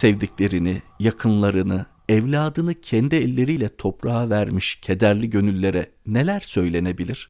Sevdiklerini, yakınlarını, evladını kendi elleriyle toprağa vermiş kederli gönüllere neler söylenebilir?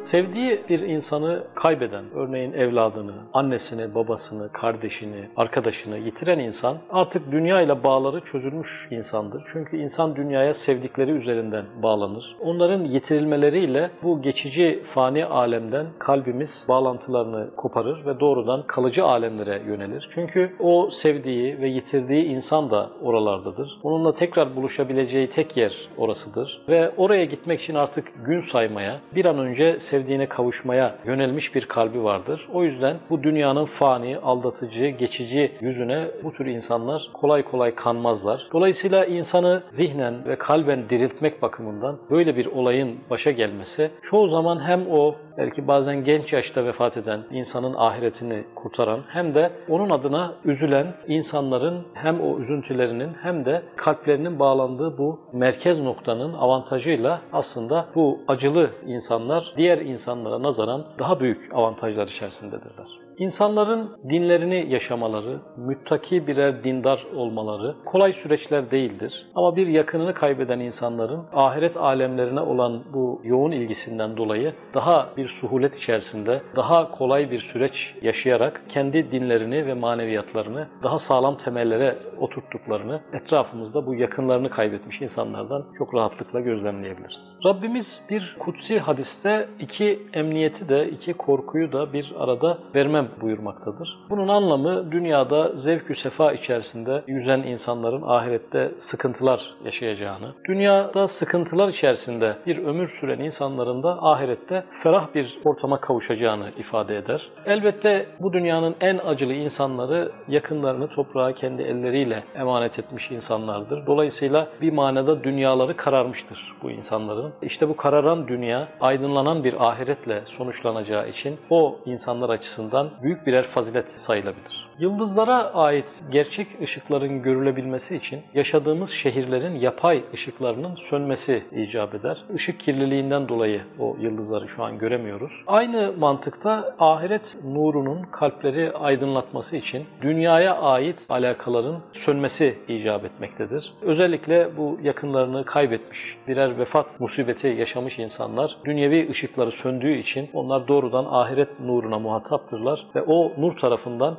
Sevdiği bir insanı kaybeden, örneğin evladını, annesini, babasını, kardeşini, arkadaşını yitiren insan artık dünya ile bağları çözülmüş insandır. Çünkü insan dünyaya sevdikleri üzerinden bağlanır. Onların yitirilmeleriyle bu geçici fani alemden kalbimiz bağlantılarını koparır ve doğrudan kalıcı alemlere yönelir. Çünkü o sevdiği ve yitirdiği insan da oralardadır. Onunla tekrar buluşabileceği tek yer orasıdır. Ve oraya gitmek için artık gün saymaya, bir an önce sevdiğine kavuşmaya yönelmiş bir kalbi vardır. O yüzden bu dünyanın fani, aldatıcı, geçici yüzüne bu tür insanlar kolay kolay kanmazlar. Dolayısıyla insanı zihnen ve kalben diriltmek bakımından böyle bir olayın başa gelmesi çoğu zaman hem o belki bazen genç yaşta vefat eden insanın ahiretini kurtaran hem de onun adına üzülen insanların hem o üzüntülerinin hem de kalplerinin bağlandığı bu merkez noktanın avantajıyla aslında bu acılı insanlar diğer insanlara nazaran daha büyük avantajlar içerisindedirler. İnsanların dinlerini yaşamaları, müttaki birer dindar olmaları kolay süreçler değildir. Ama bir yakınını kaybeden insanların ahiret alemlerine olan bu yoğun ilgisinden dolayı daha bir suhulet içerisinde, daha kolay bir süreç yaşayarak kendi dinlerini ve maneviyatlarını daha sağlam temellere oturttuklarını etrafımızda bu yakınlarını kaybetmiş insanlardan çok rahatlıkla gözlemleyebiliriz. Rabbimiz bir kutsi hadiste iki emniyeti de, iki korkuyu da bir arada vermem buyurmaktadır. Bunun anlamı dünyada zevk-ü sefa içerisinde yüzen insanların ahirette sıkıntılar yaşayacağını, dünyada sıkıntılar içerisinde bir ömür süren insanların da ahirette ferah bir ortama kavuşacağını ifade eder. Elbette bu dünyanın en acılı insanları yakınlarını toprağa kendi elleriyle emanet etmiş insanlardır. Dolayısıyla bir manada dünyaları kararmıştır bu insanların. İşte bu kararan dünya aydınlanan bir ahiretle sonuçlanacağı için o insanlar açısından büyük birer fazilet sayılabilir. Yıldızlara ait gerçek ışıkların görülebilmesi için yaşadığımız şehirlerin yapay ışıklarının sönmesi icap eder. Işık kirliliğinden dolayı o yıldızları şu an göremiyoruz. Aynı mantıkta ahiret nurunun kalpleri aydınlatması için dünyaya ait alakaların sönmesi icap etmektedir. Özellikle bu yakınlarını kaybetmiş, birer vefat musibeti yaşamış insanlar dünyevi ışıkları söndüğü için onlar doğrudan ahiret nuruna muhataptırlar ve o nur tarafından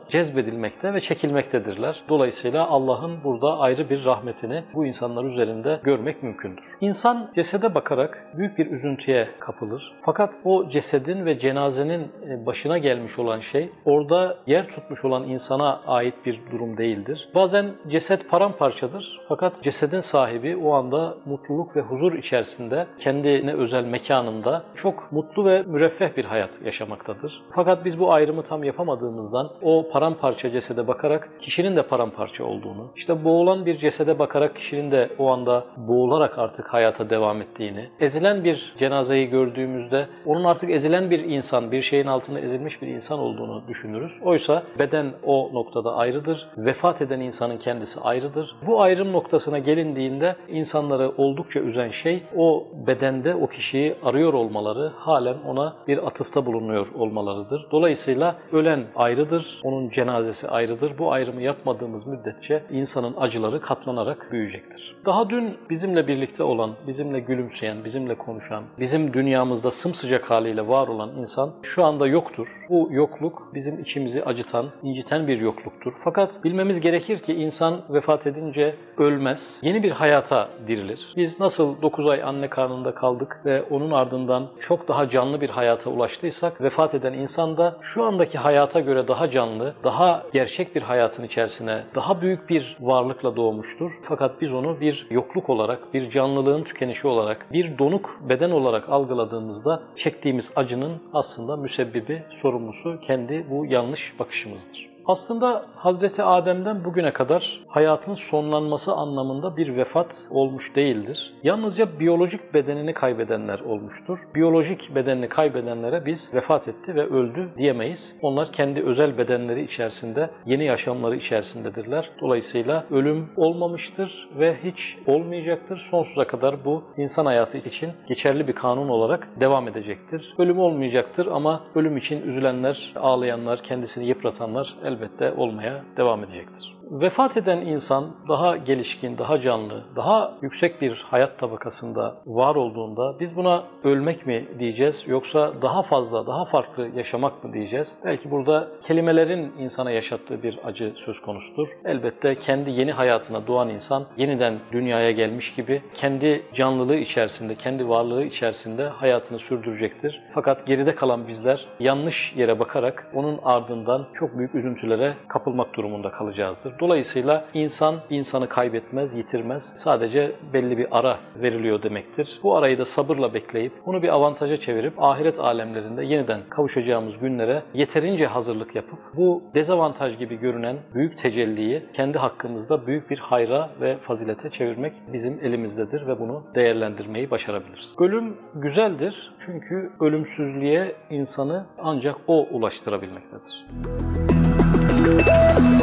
cezbedilmekte ve çekilmektedirler. Dolayısıyla Allah'ın burada ayrı bir rahmetini bu insanlar üzerinde görmek mümkündür. İnsan cesede bakarak büyük bir üzüntüye kapılır. Fakat o cesedin ve cenazenin e, başına gelmiş olan şey orada yer tutmuş olan insana ait bir durum değildir. Bazen ceset paramparçadır fakat cesedin sahibi o anda mutluluk ve huzur içerisinde kendine özel mekanında çok mutlu ve müreffeh bir hayat yaşamaktadır. Fakat biz bu ayrımı tam yapamadığımızdan o paramparça cesede bakarak kişinin de paramparça olduğunu, işte boğulan bir cesede bakarak kişinin de o anda boğularak artık hayata devam ettiğini, ezilen bir cenazeyi gördüğümüzde onun artık ezilen bir insan, bir şeyin altında ezilmiş bir insan olduğunu düşünürüz. Oysa beden o noktada ayrıdır, vefat eden insanın kendisi ayrıdır. Bu ayrım noktasına gelindiğinde insanları oldukça üzen şey o bedende o kişiyi arıyor olmaları, halen ona bir atıfta bulunuyor olmalarıdır. Dolayısıyla ölen ayrıdır, onun cenazesi ayrıdır. Bu ayrımı yapmadığımız müddetçe insanın acıları katlanarak büyüyecektir. Daha dün bizimle birlikte olan, bizimle gülümseyen, bizimle konuşan, bizim dünyamızda sımsıcak haliyle var olan insan şu anda yoktur. Bu yokluk bizim içimizi acıtan, inciten bir yokluktur. Fakat bilmemiz gerekir ki insan vefat edince ölmez, yeni bir hayata dirilir. Biz nasıl 9 ay anne karnında kaldık ve onun ardından çok daha canlı bir hayata ulaştıysak, vefat eden insan da şu andaki hayata göre daha canlı, daha gerçek bir hayatın içerisine, daha büyük bir varlıkla doğmuştur. Fakat biz onu bir yokluk olarak, bir canlılığın tükenişi olarak, bir donuk beden olarak algıladığımızda çektiğimiz acının aslında müsebbibi, sorumlusu kendi bu yanlış bakışımızdır. Aslında Hazreti Adem'den bugüne kadar hayatın sonlanması anlamında bir vefat olmuş değildir. Yalnızca biyolojik bedenini kaybedenler olmuştur. Biyolojik bedenini kaybedenlere biz vefat etti ve öldü diyemeyiz. Onlar kendi özel bedenleri içerisinde, yeni yaşamları içerisindedirler. Dolayısıyla ölüm olmamıştır ve hiç olmayacaktır. Sonsuza kadar bu insan hayatı için geçerli bir kanun olarak devam edecektir. Ölüm olmayacaktır ama ölüm için üzülenler, ağlayanlar, kendisini yıpratanlar elbette elbette olmaya devam edecektir. Vefat eden insan daha gelişkin, daha canlı, daha yüksek bir hayat tabakasında var olduğunda biz buna ölmek mi diyeceğiz yoksa daha fazla, daha farklı yaşamak mı diyeceğiz? Belki burada kelimelerin insana yaşattığı bir acı söz konusudur. Elbette kendi yeni hayatına doğan insan yeniden dünyaya gelmiş gibi kendi canlılığı içerisinde, kendi varlığı içerisinde hayatını sürdürecektir. Fakat geride kalan bizler yanlış yere bakarak onun ardından çok büyük üzüntülere kapılmak durumunda kalacağızdır. Dolayısıyla insan insanı kaybetmez, yitirmez. Sadece belli bir ara veriliyor demektir. Bu arayı da sabırla bekleyip bunu bir avantaja çevirip ahiret alemlerinde yeniden kavuşacağımız günlere yeterince hazırlık yapıp bu dezavantaj gibi görünen büyük tecelliyi kendi hakkımızda büyük bir hayra ve fazilete çevirmek bizim elimizdedir ve bunu değerlendirmeyi başarabiliriz. Ölüm güzeldir çünkü ölümsüzlüğe insanı ancak o ulaştırabilmektedir.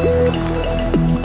Thank you.